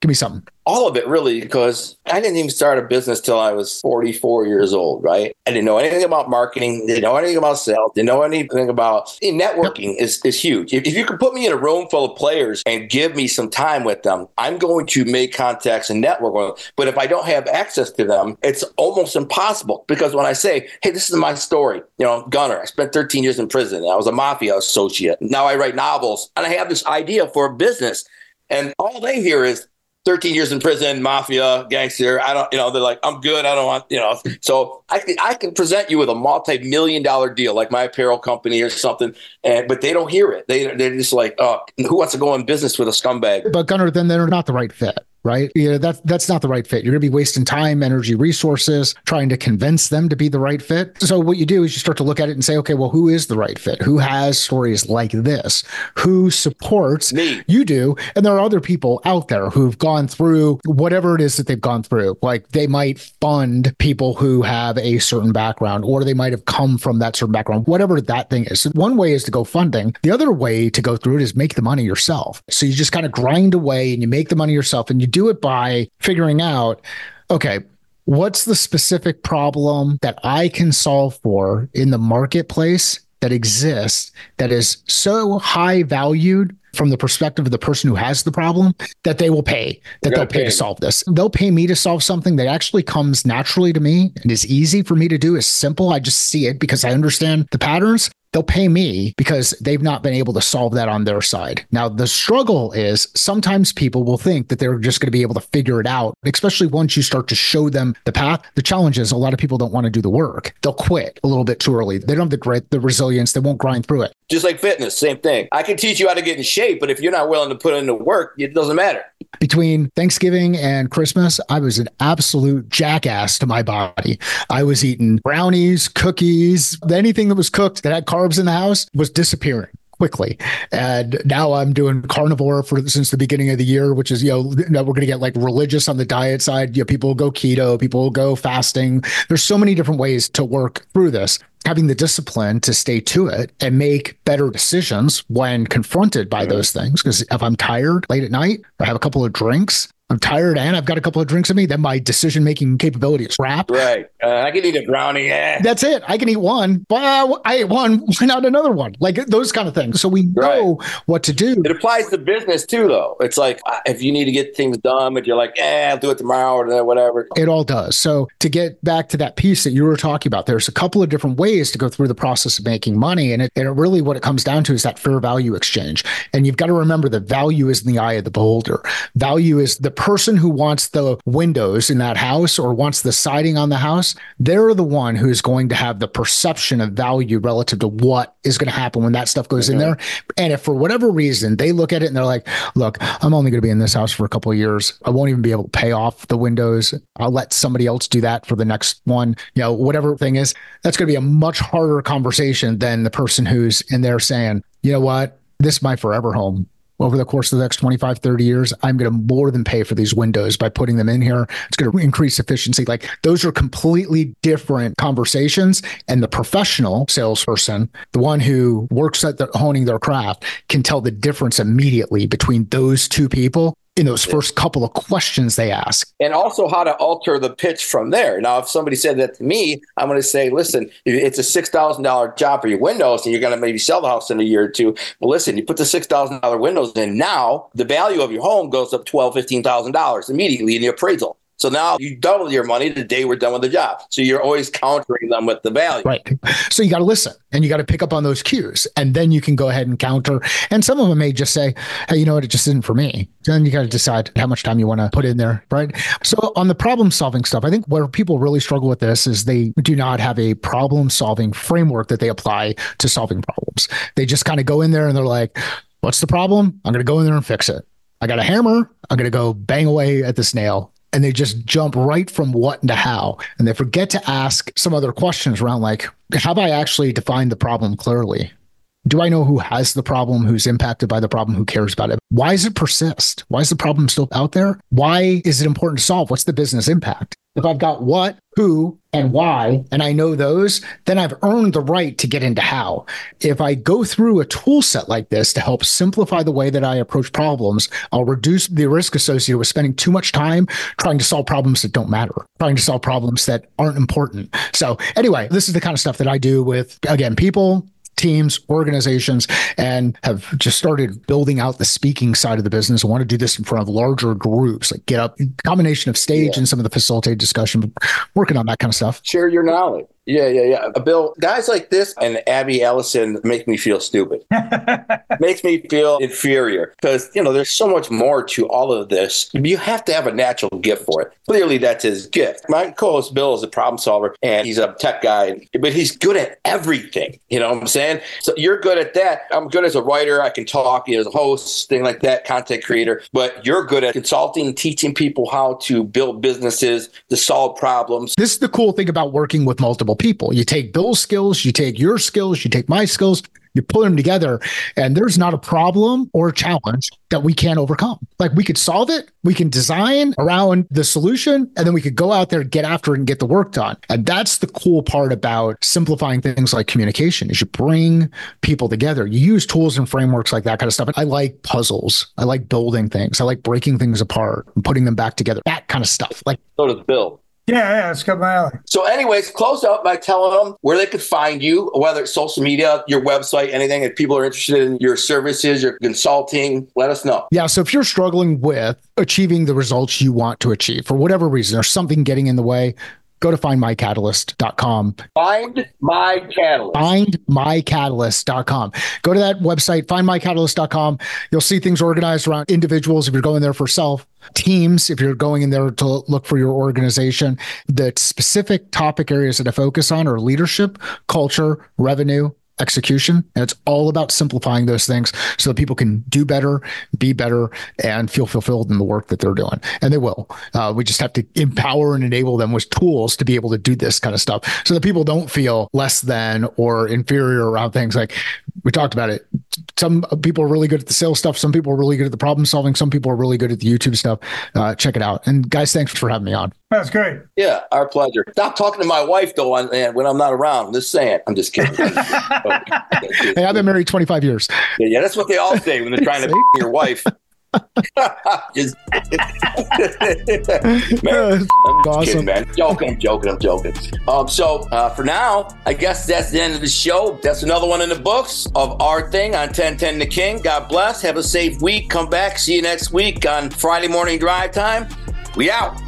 Give me something. All of it, really, because I didn't even start a business till I was 44 years old, right? I didn't know anything about marketing, didn't know anything about sales, didn't know anything about networking is, is huge. If, if you could put me in a room full of players and give me some time with them, I'm going to make contacts and network with them. But if I don't have access to them, it's almost impossible because when I say, hey, this is my story, you know, Gunner, I spent 13 years in prison. I was a mafia associate. Now I write novels and I have this idea for a business. And all they hear is, 13 years in prison, mafia, gangster. I don't, you know, they're like, I'm good. I don't want, you know. So I can, I can present you with a multi-million dollar deal, like my apparel company or something, and but they don't hear it. They they're just like, oh, who wants to go in business with a scumbag? But Gunner, then they're not the right fit right? Yeah, that's that's not the right fit. You're going to be wasting time, energy, resources trying to convince them to be the right fit. So what you do is you start to look at it and say, okay, well, who is the right fit? Who has stories like this? Who supports me? You do, and there are other people out there who've gone through whatever it is that they've gone through. Like they might fund people who have a certain background, or they might have come from that certain background. Whatever that thing is. So One way is to go funding. The other way to go through it is make the money yourself. So you just kind of grind away and you make the money yourself, and you do it by figuring out, okay, what's the specific problem that I can solve for in the marketplace that exists that is so high valued from the perspective of the person who has the problem that they will pay that they'll pay, pay. to solve this. They'll pay me to solve something that actually comes naturally to me and is easy for me to do is simple. I just see it because i understand the patterns they'll pay me because they've not been able to solve that on their side. Now, the struggle is sometimes people will think that they're just going to be able to figure it out, especially once you start to show them the path. The challenge is a lot of people don't want to do the work. They'll quit a little bit too early. They don't have the grit, the resilience, they won't grind through it. Just like fitness, same thing. I can teach you how to get in shape, but if you're not willing to put in the work, it doesn't matter. Between Thanksgiving and Christmas, I was an absolute jackass to my body. I was eating brownies, cookies, anything that was cooked that had carbs in the house was disappearing quickly. And now I'm doing carnivore for since the beginning of the year, which is, you know, we're going to get like religious on the diet side. You know, people will go keto, people will go fasting. There's so many different ways to work through this having the discipline to stay to it and make better decisions when confronted by those things. Because if I'm tired late at night, I have a couple of drinks, I'm tired and I've got a couple of drinks in me, then my decision making capability is crap. Right. Uh, I can eat a brownie. Eh. That's it. I can eat one. Well, I ate one. Why not another one? Like those kind of things. So we know right. what to do. It applies to business too, though. It's like uh, if you need to get things done, but you're like, eh, I'll do it tomorrow or whatever. It all does. So to get back to that piece that you were talking about, there's a couple of different ways to go through the process of making money. And it, and it really what it comes down to is that fair value exchange. And you've got to remember that value is in the eye of the beholder. Value is the person who wants the windows in that house or wants the siding on the house, they're the one who's going to have the perception of value relative to what is going to happen when that stuff goes in there. And if for whatever reason they look at it and they're like, look, I'm only going to be in this house for a couple of years. I won't even be able to pay off the windows. I'll let somebody else do that for the next one. You know, whatever thing is, that's going to be a much harder conversation than the person who's in there saying, you know what? This is my forever home over the course of the next 25, 30 years, I'm going to more than pay for these windows by putting them in here. It's going to increase efficiency. Like those are completely different conversations. And the professional salesperson, the one who works at the, honing their craft, can tell the difference immediately between those two people in those first couple of questions they ask. And also how to alter the pitch from there. Now, if somebody said that to me, I'm going to say, listen, it's a $6,000 job for your windows and you're going to maybe sell the house in a year or two. Well, listen, you put the $6,000 windows in now, the value of your home goes up $12,000, $15,000 immediately in the appraisal. So now you double your money the day we're done with the job. So you're always countering them with the value. Right. So you got to listen and you got to pick up on those cues. And then you can go ahead and counter. And some of them may just say, hey, you know what? It just isn't for me. Then you got to decide how much time you want to put in there. Right. So on the problem solving stuff, I think where people really struggle with this is they do not have a problem solving framework that they apply to solving problems. They just kind of go in there and they're like, what's the problem? I'm going to go in there and fix it. I got a hammer. I'm going to go bang away at this nail and they just jump right from what to how. And they forget to ask some other questions around like have i actually defined the problem clearly? Do i know who has the problem who's impacted by the problem who cares about it? Why does it persist? Why is the problem still out there? Why is it important to solve? What's the business impact if I've got what, who, and why, and I know those, then I've earned the right to get into how. If I go through a tool set like this to help simplify the way that I approach problems, I'll reduce the risk associated with spending too much time trying to solve problems that don't matter, trying to solve problems that aren't important. So, anyway, this is the kind of stuff that I do with, again, people, teams, organizations, and have just started building out the speaking side of the business. I want to do this in front of larger groups, like get up combination of stage yeah. and some of the facilitated discussion, working on that kind of stuff. Share your knowledge. Yeah, yeah, yeah. Bill, guys like this and Abby Alison make me feel stupid. Makes me feel inferior because, you know, there's so much more to all of this. You have to have a natural gift for it. Clearly, that's his gift. My co host Bill is a problem solver and he's a tech guy, but he's good at everything. You know what I'm saying? So you're good at that. I'm good as a writer. I can talk you know, as a host, thing like that, content creator, but you're good at consulting, teaching people how to build businesses, to solve problems. This is the cool thing about working with multiple people. You take Bill's skills, you take your skills, you take my skills, you put them together, and there's not a problem or a challenge that we can't overcome. Like we could solve it, we can design around the solution, and then we could go out there, get after it, and get the work done. And that's the cool part about simplifying things like communication is you bring people together. You use tools and frameworks like that kind of stuff. I like puzzles. I like building things. I like breaking things apart and putting them back together. That kind of stuff. Like so does Bill. Yeah, yeah, it's got my alley. So, anyways, close out by telling them where they could find you, whether it's social media, your website, anything. If people are interested in your services, your consulting, let us know. Yeah. So, if you're struggling with achieving the results you want to achieve for whatever reason, or something getting in the way, go to findmycatalyst.com. Find my catalyst. Findmycatalyst.com. Go to that website, findmycatalyst.com. You'll see things organized around individuals if you're going there for self, teams if you're going in there to look for your organization. The specific topic areas that I focus on are leadership, culture, revenue, execution. And it's all about simplifying those things so that people can do better, be better, and feel fulfilled in the work that they're doing. And they will. Uh, we just have to empower and enable them with tools to be able to do this kind of stuff so that people don't feel less than or inferior around things like we talked about it. some people are really good at the sales stuff. Some people are really good at the problem solving. Some people are really good at the YouTube stuff. Uh, check it out. And guys, thanks for having me on. That's great. Yeah, our pleasure. Stop talking to my wife though on, when I'm not around. I'm just saying. I'm just kidding. hey, I've been married 25 years. Yeah, yeah, that's what they all say when they're trying to your wife. just, man, I'm awesome. kidding, man. Joking, I'm joking, I'm joking. Um, so uh, for now, I guess that's the end of the show. That's another one in the books of our thing on 1010 The King. God bless. Have a safe week. Come back. See you next week on Friday morning drive time. We out.